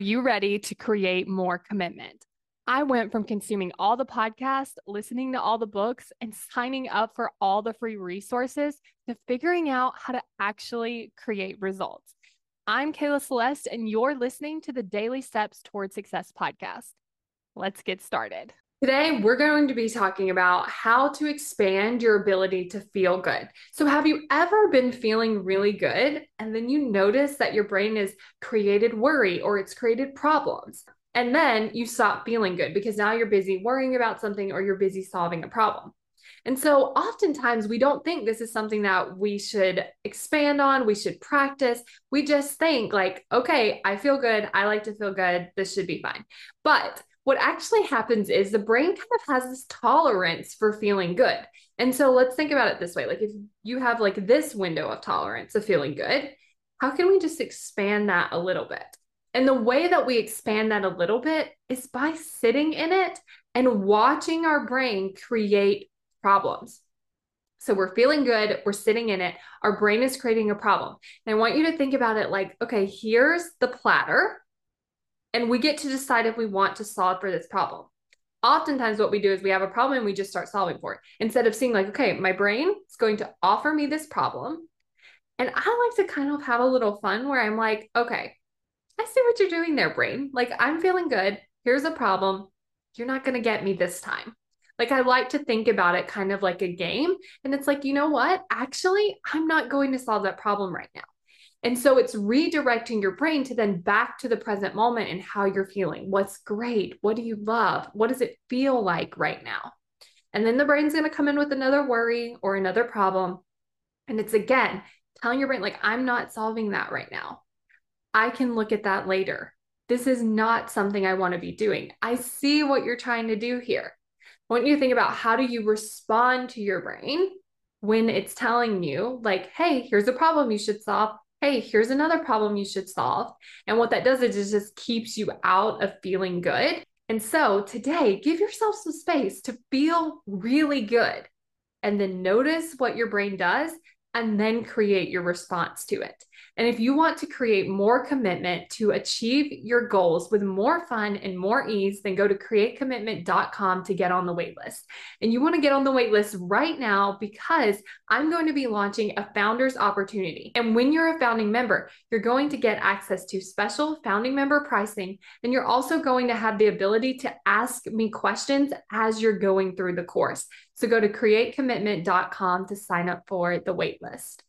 you ready to create more commitment? I went from consuming all the podcasts, listening to all the books, and signing up for all the free resources to figuring out how to actually create results. I'm Kayla Celeste, and you're listening to the Daily Steps Toward Success podcast. Let's get started. Today, we're going to be talking about how to expand your ability to feel good. So, have you ever been feeling really good and then you notice that your brain has created worry or it's created problems? And then you stop feeling good because now you're busy worrying about something or you're busy solving a problem. And so oftentimes we don't think this is something that we should expand on, we should practice. We just think, like, okay, I feel good. I like to feel good. This should be fine. But what actually happens is the brain kind of has this tolerance for feeling good. And so let's think about it this way like, if you have like this window of tolerance of feeling good, how can we just expand that a little bit? And the way that we expand that a little bit is by sitting in it and watching our brain create problems. So we're feeling good, we're sitting in it, our brain is creating a problem. And I want you to think about it like, okay, here's the platter, and we get to decide if we want to solve for this problem. Oftentimes, what we do is we have a problem and we just start solving for it instead of seeing, like, okay, my brain is going to offer me this problem. And I like to kind of have a little fun where I'm like, okay, I see what you're doing there, brain. Like, I'm feeling good. Here's a problem. You're not going to get me this time. Like, I like to think about it kind of like a game. And it's like, you know what? Actually, I'm not going to solve that problem right now. And so it's redirecting your brain to then back to the present moment and how you're feeling. What's great? What do you love? What does it feel like right now? And then the brain's going to come in with another worry or another problem. And it's again telling your brain, like, I'm not solving that right now. I can look at that later. This is not something I want to be doing. I see what you're trying to do here. I want you to think about how do you respond to your brain when it's telling you, like, hey, here's a problem you should solve. Hey, here's another problem you should solve. And what that does is it just keeps you out of feeling good. And so today, give yourself some space to feel really good and then notice what your brain does and then create your response to it. And if you want to create more commitment to achieve your goals with more fun and more ease, then go to createcommitment.com to get on the waitlist. And you want to get on the waitlist right now because I'm going to be launching a founder's opportunity. And when you're a founding member, you're going to get access to special founding member pricing. And you're also going to have the ability to ask me questions as you're going through the course. So go to createcommitment.com to sign up for the waitlist list.